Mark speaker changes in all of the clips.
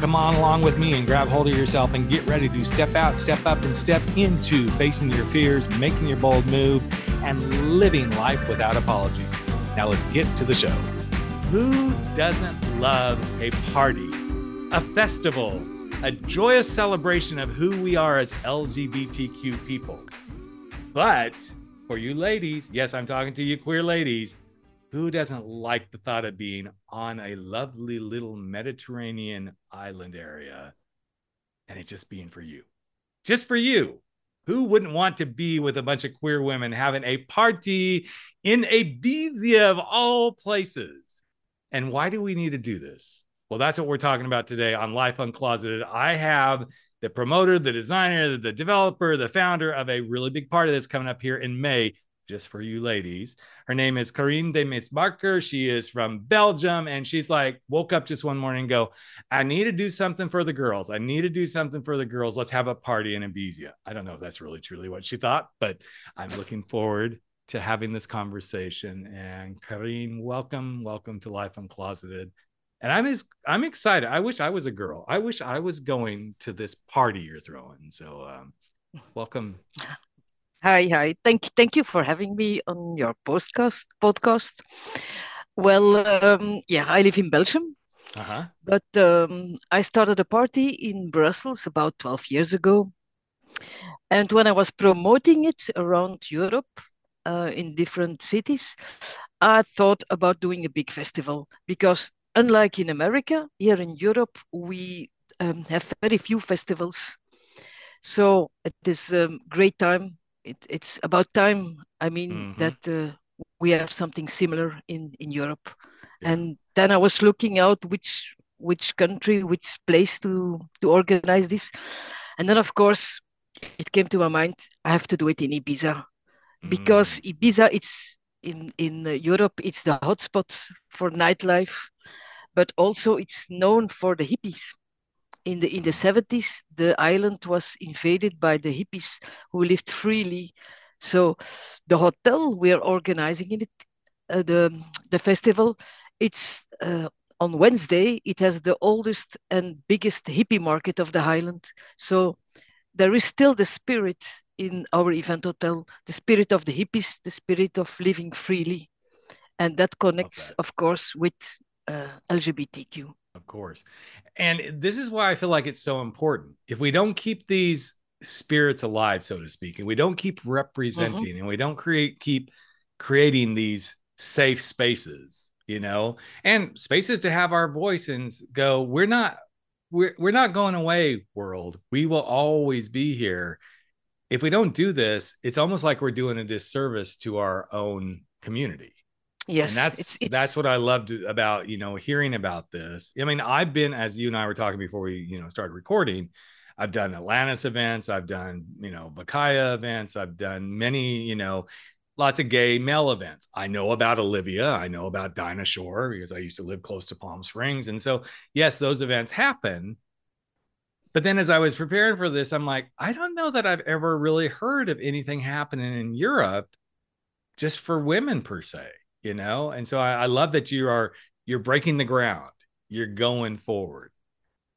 Speaker 1: Come on along with me and grab hold of yourself and get ready to step out, step up, and step into facing your fears, making your bold moves, and living life without apologies. Now let's get to the show. Who doesn't love a party, a festival, a joyous celebration of who we are as LGBTQ people? But for you ladies, yes, I'm talking to you queer ladies, who doesn't like the thought of being on a lovely little Mediterranean island area and it just being for you? Just for you. Who wouldn't want to be with a bunch of queer women having a party in Ibiza of all places? And why do we need to do this? Well, that's what we're talking about today on Life Uncloseted. I have the promoter, the designer, the developer, the founder of a really big party that's coming up here in May just for you ladies. Her name is Karine de Meesmarker. She is from Belgium. And she's like, woke up just one morning go, I need to do something for the girls. I need to do something for the girls. Let's have a party in Ibiza. I don't know if that's really truly what she thought, but I'm looking forward to having this conversation. And Karine, welcome. Welcome to Life Uncloseted. And I'm as, I'm excited. I wish I was a girl. I wish I was going to this party you're throwing. So um, welcome
Speaker 2: Hi, hi. Thank thank you for having me on your podcast. Podcast. Well, um, yeah, I live in Belgium, uh-huh. but um, I started a party in Brussels about twelve years ago, and when I was promoting it around Europe uh, in different cities, I thought about doing a big festival because, unlike in America, here in Europe we um, have very few festivals. So it is a great time it, it's about time. I mean mm-hmm. that uh, we have something similar in in Europe. Yeah. And then I was looking out which which country, which place to to organize this, and then of course it came to my mind I have to do it in Ibiza, because mm. Ibiza it's in in Europe it's the hotspot for nightlife, but also it's known for the hippies in the in the 70s the island was invaded by the hippies who lived freely. So the hotel we're organizing in it uh, the the festival it's uh, on wednesday it has the oldest and biggest hippie market of the island. So there is still the spirit in our event hotel the spirit of the hippies the spirit of living freely. And that connects okay. of course with uh, lgbtq
Speaker 1: of course. And this is why I feel like it's so important. If we don't keep these spirits alive, so to speak, and we don't keep representing mm-hmm. and we don't create keep creating these safe spaces, you know, and spaces to have our voice and go, we're not we're we're not going away, world. We will always be here. If we don't do this, it's almost like we're doing a disservice to our own community
Speaker 2: Yes,
Speaker 1: and that's it's, it's, that's what I loved about you know hearing about this. I mean, I've been as you and I were talking before we you know started recording. I've done Atlantis events. I've done you know Vacaya events. I've done many you know lots of gay male events. I know about Olivia. I know about Dinah Shore because I used to live close to Palm Springs, and so yes, those events happen. But then as I was preparing for this, I'm like, I don't know that I've ever really heard of anything happening in Europe just for women per se you know? And so I, I, love that you are you're breaking the ground. You're going forward.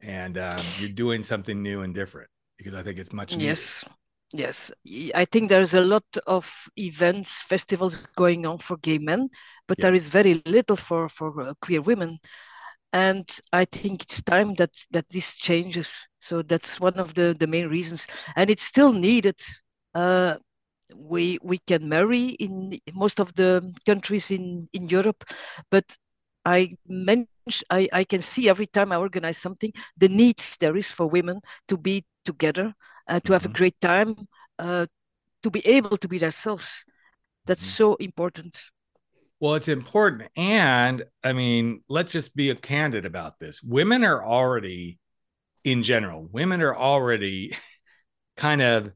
Speaker 1: And um, you're doing something new and different because i think it's much needed.
Speaker 2: yes. Yes. I think there's a lot of events festivals going on for gay men but yeah. there is very little for for uh, queer women. And i think it's time that that this changes. So that's one of the the main reasons. And it's still needed. Uh, we we can marry in most of the countries in in Europe, but I mention I, I can see every time I organize something the needs there is for women to be together, uh, to have mm-hmm. a great time, uh, to be able to be themselves. That's mm-hmm. so important.
Speaker 1: Well, it's important. And I mean, let's just be candid about this. Women are already, in general, women are already kind of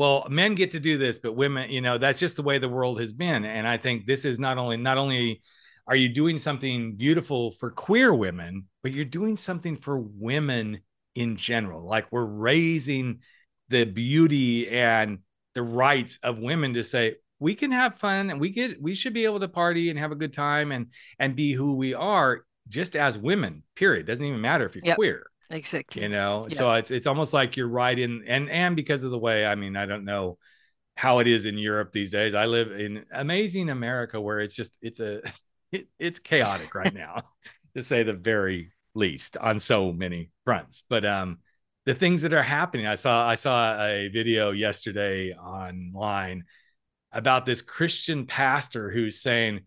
Speaker 1: well, men get to do this, but women, you know, that's just the way the world has been. And I think this is not only not only are you doing something beautiful for queer women, but you're doing something for women in general. Like we're raising the beauty and the rights of women to say we can have fun and we get we should be able to party and have a good time and and be who we are just as women period doesn't even matter if you're yep, queer
Speaker 2: exactly.
Speaker 1: You know yep. so it's it's almost like you're right in and and because of the way i mean i don't know how it is in europe these days. I live in amazing america where it's just it's a it, it's chaotic right now to say the very least on so many fronts. But um the things that are happening i saw i saw a video yesterday online about this christian pastor who's saying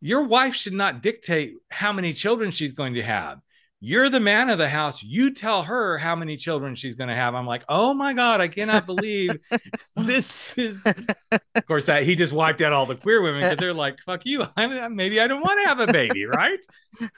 Speaker 1: your wife should not dictate how many children she's going to have you're the man of the house. You tell her how many children she's going to have. I'm like, oh my God, I cannot believe this is. Of course, that he just wiped out all the queer women because they're like, fuck you. I maybe I don't want to have a baby, right?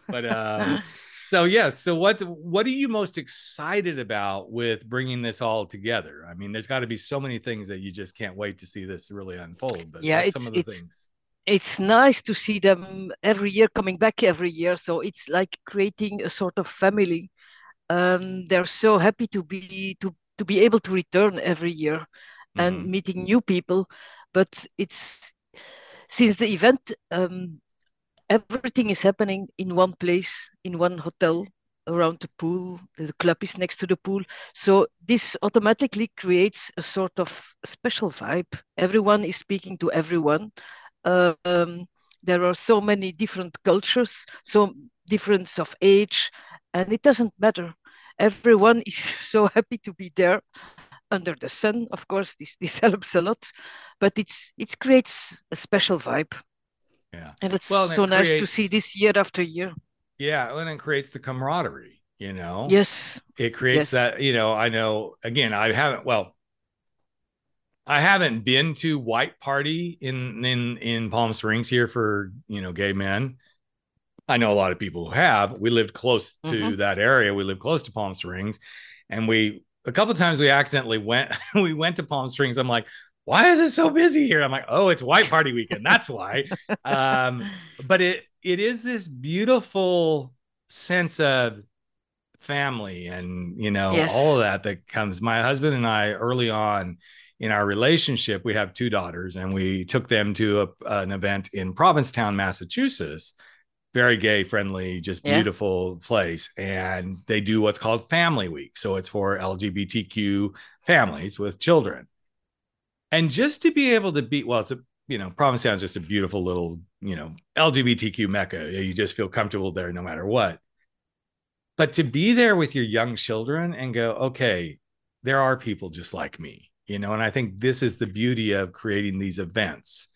Speaker 1: But um, so yes. Yeah, so what what are you most excited about with bringing this all together? I mean, there's got to be so many things that you just can't wait to see this really unfold. But
Speaker 2: yeah, it's, some of the it's, things it's nice to see them every year coming back every year. So it's like creating a sort of family. Um, they're so happy to be to to be able to return every year mm-hmm. and meeting new people. But it's since the event, um, everything is happening in one place, in one hotel around the pool. The club is next to the pool. So this automatically creates a sort of special vibe. Everyone is speaking to everyone um, there are so many different cultures, so difference of age, and it doesn't matter. Everyone is so happy to be there under the sun. Of course, this this helps a lot, but it's it creates a special vibe.
Speaker 1: Yeah,
Speaker 2: and it's well, so it nice creates, to see this year after year.
Speaker 1: Yeah, and it creates the camaraderie. You know.
Speaker 2: Yes.
Speaker 1: It creates yes. that. You know, I know. Again, I haven't. Well, I haven't been to White Party in in in Palm Springs here for you know gay men. I know a lot of people who have. We lived close to mm-hmm. that area. We lived close to Palm Springs, and we a couple times we accidentally went we went to Palm Springs. I'm like, why is it so busy here? I'm like, oh, it's White Party weekend. That's why. um, but it it is this beautiful sense of family and you know yes. all of that that comes. My husband and I early on in our relationship, we have two daughters, and we took them to a, an event in Provincetown, Massachusetts. Very gay friendly, just yeah. beautiful place. And they do what's called Family Week. So it's for LGBTQ families with children. And just to be able to be, well, it's a, you know, Provincetown is just a beautiful little, you know, LGBTQ mecca. You just feel comfortable there no matter what. But to be there with your young children and go, okay, there are people just like me you know and i think this is the beauty of creating these events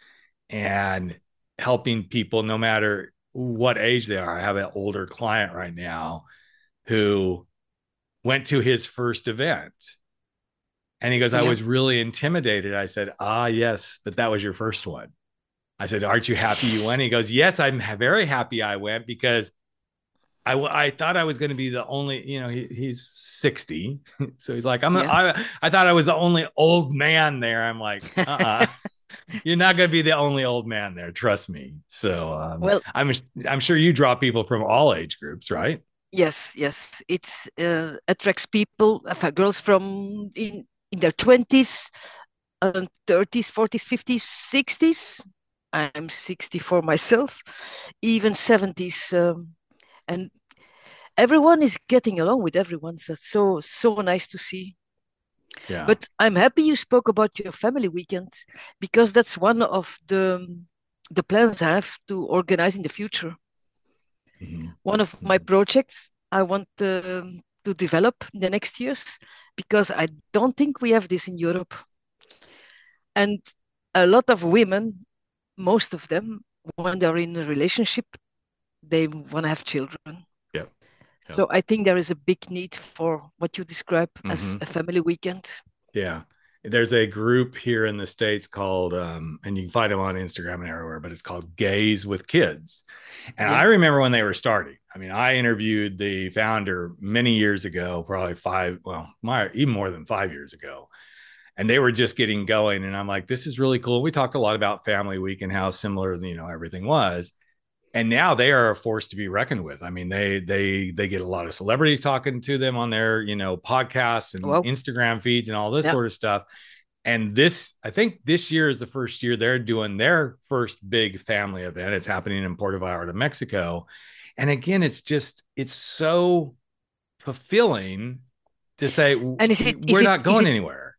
Speaker 1: and helping people no matter what age they are. I have an older client right now who went to his first event. And he goes i was really intimidated. I said ah yes but that was your first one. I said aren't you happy you went? He goes yes i'm very happy i went because I, I thought I was going to be the only, you know, he, he's 60. So he's like, I'm, yeah. I, I thought I was the only old man there. I'm like, uh-uh. You're not going to be the only old man there. Trust me. So, um, well, I'm, I'm sure you draw people from all age groups, right?
Speaker 2: Yes, yes. It uh, attracts people, uh, girls from in, in their 20s, and 30s, 40s, 50s, 60s. I'm 64 myself, even 70s. Um, and everyone is getting along with everyone. That's so so nice to see. Yeah. But I'm happy you spoke about your family weekend because that's one of the the plans I have to organize in the future. Mm-hmm. One of my mm-hmm. projects I want to, to develop in the next years because I don't think we have this in Europe. And a lot of women, most of them, when they're in a relationship, they want to have children. Yeah. So I think there is a big need for what you describe mm-hmm. as a family weekend.
Speaker 1: Yeah. There's a group here in the States called, um, and you can find them on Instagram and everywhere, but it's called Gays with Kids. And yeah. I remember when they were starting. I mean, I interviewed the founder many years ago, probably five, well, my, even more than five years ago. and they were just getting going. And I'm like, this is really cool. We talked a lot about Family Week and how similar, you know, everything was. And now they are a force to be reckoned with. I mean, they they they get a lot of celebrities talking to them on their, you know, podcasts and Instagram feeds and all this sort of stuff. And this, I think this year is the first year they're doing their first big family event. It's happening in Puerto Vallarta, Mexico. And again, it's just, it's so fulfilling to say, and is it, we're is not it, going anywhere.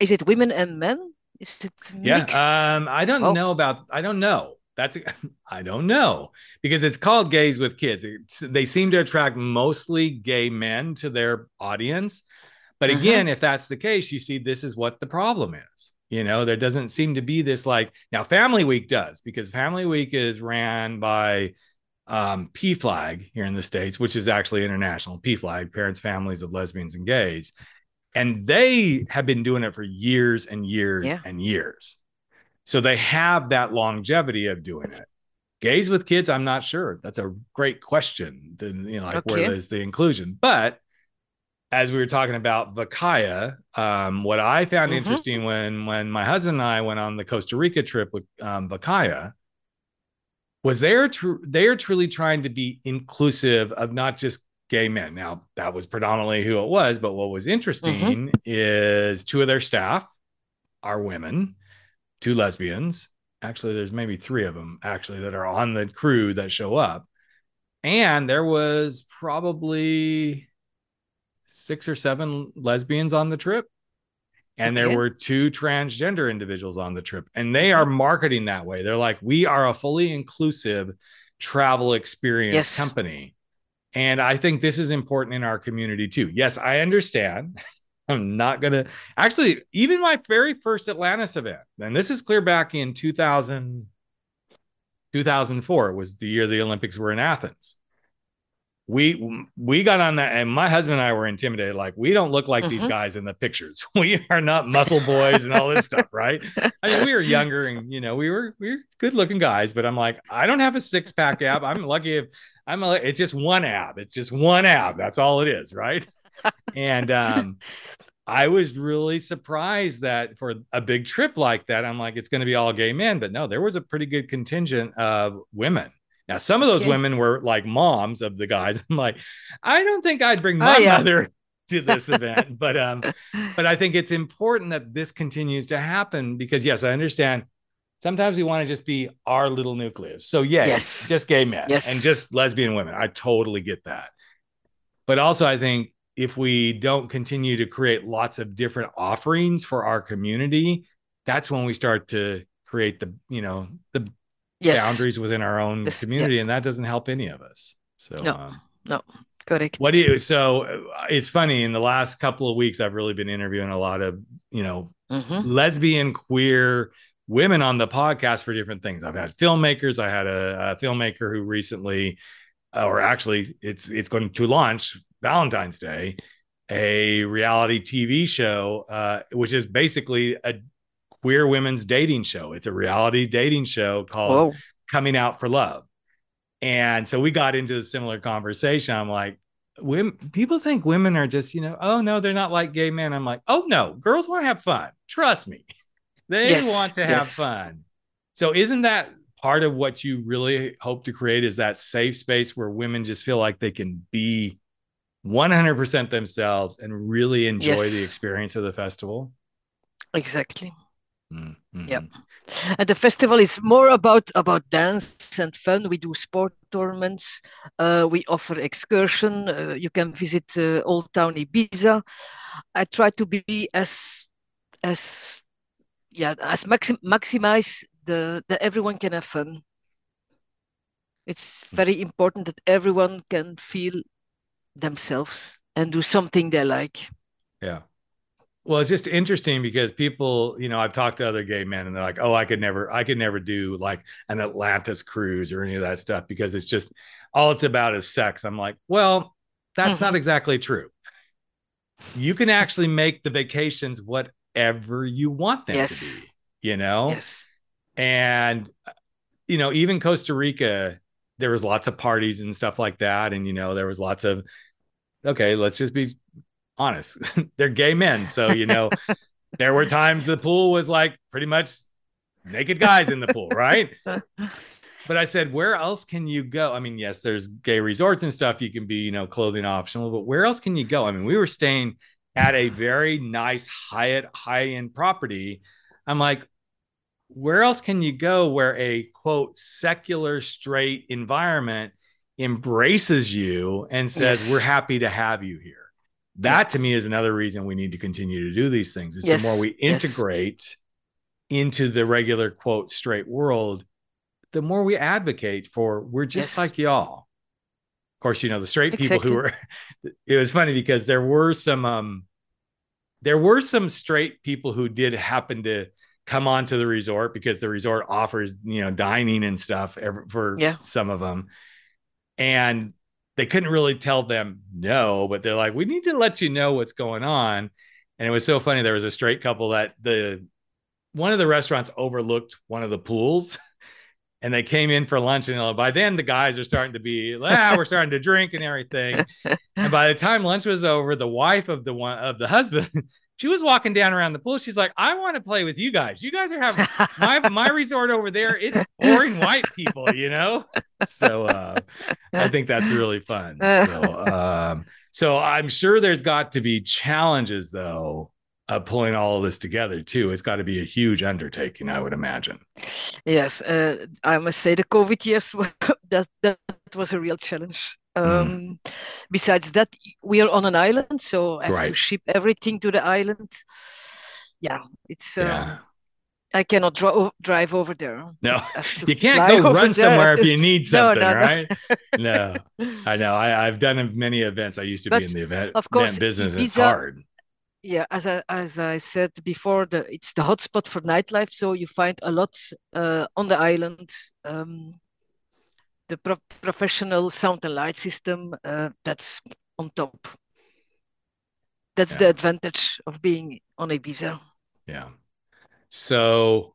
Speaker 2: Is it women and men? Is it
Speaker 1: mixed? Yeah. Um, I don't oh. know about, I don't know. That's, I don't know because it's called Gays with Kids. It's, they seem to attract mostly gay men to their audience but mm-hmm. again, if that's the case, you see, this is what the problem is. You know, there doesn't seem to be this like now Family Week does because Family Week is ran by um, Flag here in the States, which is actually international PFLAG, Parents, Families of Lesbians and Gays. And they have been doing it for years and years yeah. and years. So they have that longevity of doing it. Gays with kids, I'm not sure. That's a great question. The, you know, like okay. where is the inclusion? But as we were talking about Vacaya, um, what I found mm-hmm. interesting when when my husband and I went on the Costa Rica trip with um, Vacaya was they're tr- they're truly trying to be inclusive of not just gay men. Now that was predominantly who it was, but what was interesting mm-hmm. is two of their staff are women, two lesbians. Actually, there's maybe three of them actually that are on the crew that show up, and there was probably six or seven lesbians on the trip. And okay. there were two transgender individuals on the trip. And they are marketing that way. They're like we are a fully inclusive travel experience yes. company. And i think this is important in our community too. Yes i understand i'm not gonna actually even my very first atlantis event and this is clear back in 2000 2004 was the year the olympics were in athens we we got on that and my husband and I were intimidated like we don't look like mm-hmm. these guys in the pictures. We are not muscle boys and all this stuff, right? I mean, we were younger and you know, we were we were good looking guys, but I'm like I don't have a six pack ab. I'm lucky if I'm a, it's just one ab. It's just one ab. That's all it is, right? And um I was really surprised that for a big trip like that, I'm like, it's going to be all gay men. But no, there was a pretty good contingent of women now, some of those okay. women were like moms of the guys. I'm like, I don't think I'd bring oh, my oh, yeah. mother to this event, but um, but I think it's important that this continues to happen because yes, I understand. Sometimes we want to just be our little nucleus. So yeah, yes. just gay men yes. and just lesbian women. I totally get that. But also, I think if we don't continue to create lots of different offerings for our community, that's when we start to create the you know the yes. boundaries within our own this, community, yeah. and that doesn't help any of us. So
Speaker 2: no, um, no, correct.
Speaker 1: What do you? So uh, it's funny. In the last couple of weeks, I've really been interviewing a lot of you know mm-hmm. lesbian, queer women on the podcast for different things. I've had filmmakers. I had a, a filmmaker who recently, or actually, it's it's going to launch Valentine's Day, a reality TV show, uh, which is basically a queer women's dating show. It's a reality dating show called Whoa. Coming Out for Love. And so we got into a similar conversation. I'm like, women, people think women are just, you know, oh no, they're not like gay men. I'm like, oh no, girls want to have fun. Trust me. they yes, want to have yes. fun. So isn't that part of what you really hope to create is that safe space where women just feel like they can be 100% themselves and really enjoy yes. the experience of the festival?
Speaker 2: Exactly. Mm-hmm. Yeah, and the festival is more about about dance and fun. We do sport tournaments. Uh, we offer excursion. Uh, you can visit uh, Old Town Ibiza. I try to be as as yeah as maxim maximize the that everyone can have fun. It's very important that everyone can feel themselves and do something they like.
Speaker 1: Yeah. Well, it's just interesting because people, you know, I've talked to other gay men and they're like, "Oh, I could never, I could never do like an Atlantis cruise or any of that stuff because it's just all it's about is sex." I'm like, "Well, that's mm-hmm. not exactly true. You can actually make the vacations whatever you want them yes. to be, you know?
Speaker 2: Yes.
Speaker 1: And you know, even Costa Rica, there was lots of parties and stuff like that and you know, there was lots of okay, let's just be honest they're gay men so you know there were times the pool was like pretty much naked guys in the pool, right? but I said, where else can you go? I mean, yes, there's gay resorts and stuff. You can be, you know, clothing optional, but where else can you go? I mean, we were staying at a very nice Hyatt high end property. I'm like, where else can you go where a quote secular straight environment embraces you and says, we're happy to have you here? That yeah. to me is another reason we need to continue to do these things. Is yes. the more we integrate yes. into the regular quote straight world, the more we advocate for we're just yes. like y'all. Of course, you know, the straight people who were it was funny because there were some um there were some straight people who did happen to come on to the resort because the resort offers, you know, dining and stuff for yeah. some of them. And they couldn't really tell them no, but they're like, we need to let you know what's going on. And it was so funny. There was a straight couple that the one of the restaurants overlooked one of the pools. and they came in for lunch and by then the guys are starting to be ah, we're starting to drink and everything and by the time lunch was over the wife of the one of the husband she was walking down around the pool she's like i want to play with you guys you guys are having my my resort over there it's boring white people you know so uh, i think that's really fun so, um, so i'm sure there's got to be challenges though uh, pulling all of this together too. It's got to be a huge undertaking, I would imagine.
Speaker 2: Yes, uh, I must say the COVID years that that was a real challenge. Mm. Um, mm. Besides that, we are on an island, so I have right. to ship everything to the island. Yeah, it's. Uh, yeah. I cannot dro- drive over there.
Speaker 1: No, you can't go run somewhere if you need something, no, no, right? No. no, I know. I, have done many events. I used to but be in the event, of course, event business. Ibiza, it's hard
Speaker 2: yeah as i as i said before the it's the hotspot for nightlife so you find a lot uh, on the island um, the pro- professional sound and light system uh, that's on top that's yeah. the advantage of being on ibiza
Speaker 1: yeah so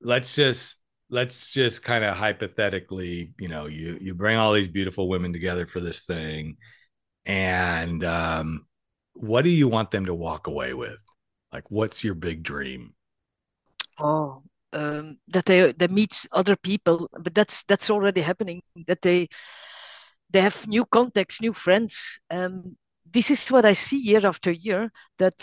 Speaker 1: let's just let's just kind of hypothetically you know you you bring all these beautiful women together for this thing and um what do you want them to walk away with? Like, what's your big dream?
Speaker 2: Oh, um, that they they meet other people, but that's that's already happening. That they they have new contacts, new friends. Um, this is what I see year after year. That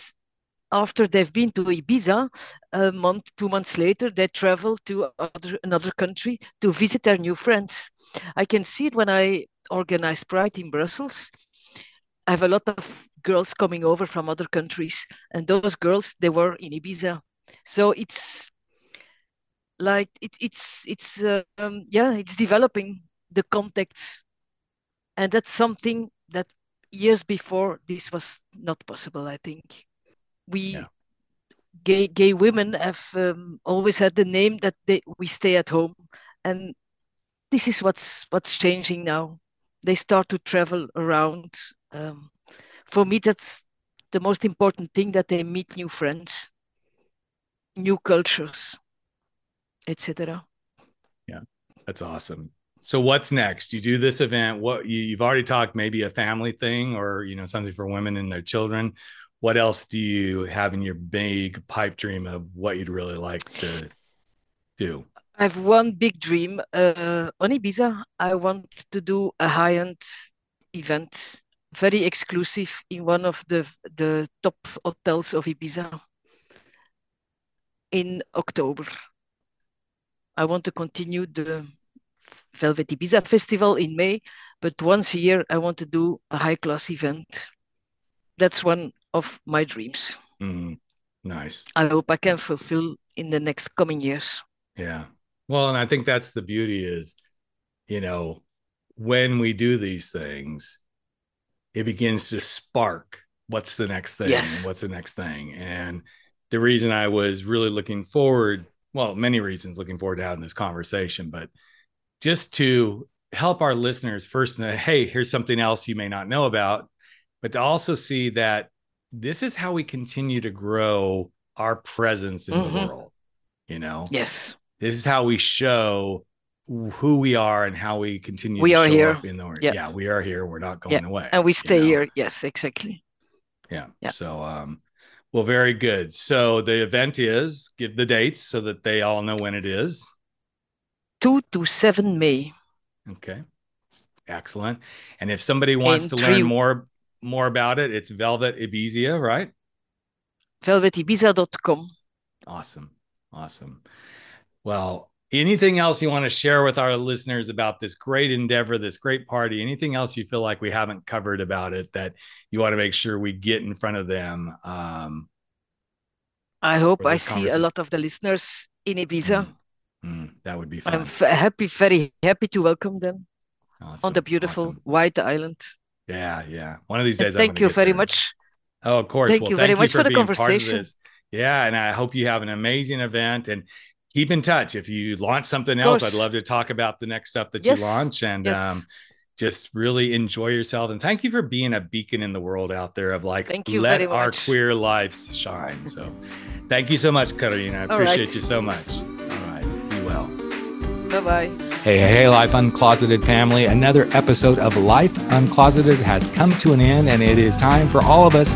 Speaker 2: after they've been to Ibiza, a month, two months later, they travel to other, another country to visit their new friends. I can see it when I organize Pride in Brussels. I have a lot of girls coming over from other countries, and those girls they were in Ibiza. So it's like it, it's it's uh, um, yeah, it's developing the contacts, and that's something that years before this was not possible. I think we. Yeah. Gay, gay women have um, always had the name that they we stay at home and this is what's what's changing now they start to travel around um, for me, that's the most important thing that they meet new friends, new cultures, etc.
Speaker 1: Yeah, that's awesome. So what's next? You do this event. What you, you've already talked maybe a family thing or you know something for women and their children. What else do you have in your big pipe dream of what you'd really like to do?
Speaker 2: I have one big dream. Uh, on Ibiza, I want to do a high-end event very exclusive in one of the the top hotels of Ibiza in October. I want to continue the Velvet Ibiza Festival in May, but once a year I want to do a high class event. That's one of my dreams.
Speaker 1: Mm, nice.
Speaker 2: I hope I can fulfill in the next coming years.
Speaker 1: Yeah. Well, and I think that's the beauty is, you know, when we do these things, it begins to spark what's the next thing yes. what's the next thing and the reason i was really looking forward well many reasons looking forward to having this conversation but just to help our listeners first know, hey here's something else you may not know about but to also see that this is how we continue to grow our presence in mm-hmm. the world you know
Speaker 2: yes
Speaker 1: this is how we show who we are and how we continue
Speaker 2: we are here
Speaker 1: in the yeah. yeah we are here we're not going
Speaker 2: yeah.
Speaker 1: away
Speaker 2: and we stay you know? here yes exactly
Speaker 1: yeah. yeah so um Well, very good. So the event is give the dates so that they all know when it is.
Speaker 2: 2 to 7 May.
Speaker 1: Okay. Excellent. And if somebody wants to three... learn more more about it, it's Velvet Ibiza, right?
Speaker 2: velvetibiza.com.
Speaker 1: Awesome. Awesome. Well, anything else you want to share with our listeners about this great endeavor, this great party? Anything else you feel like we haven't covered about it that you want to make sure we get in front of them? Um,
Speaker 2: I hope I see a lot of the listeners in Ibiza.
Speaker 1: Mm, mm, that would be fun.
Speaker 2: I'm f- happy, very happy to welcome them awesome, on the beautiful awesome. white island.
Speaker 1: Yeah, yeah. One of these days.
Speaker 2: thank you very there. much.
Speaker 1: Oh, of course.
Speaker 2: Thank well, you thank very you much for, for the
Speaker 1: conversation. Yeah, and I hope you have an amazing event and keep in touch. If you launch something else, I'd love to talk about the next stuff that yes. you launch and yes. um, just really enjoy yourself. And thank you for being a beacon in the world out there of like,
Speaker 2: thank you
Speaker 1: let our queer lives shine. So thank you so much, Karina. I appreciate right. you so much. All right. Be well.
Speaker 2: Bye bye.
Speaker 1: Hey, hey, Life Uncloseted family. Another episode of Life Uncloseted has come to an end, and it is time for all of us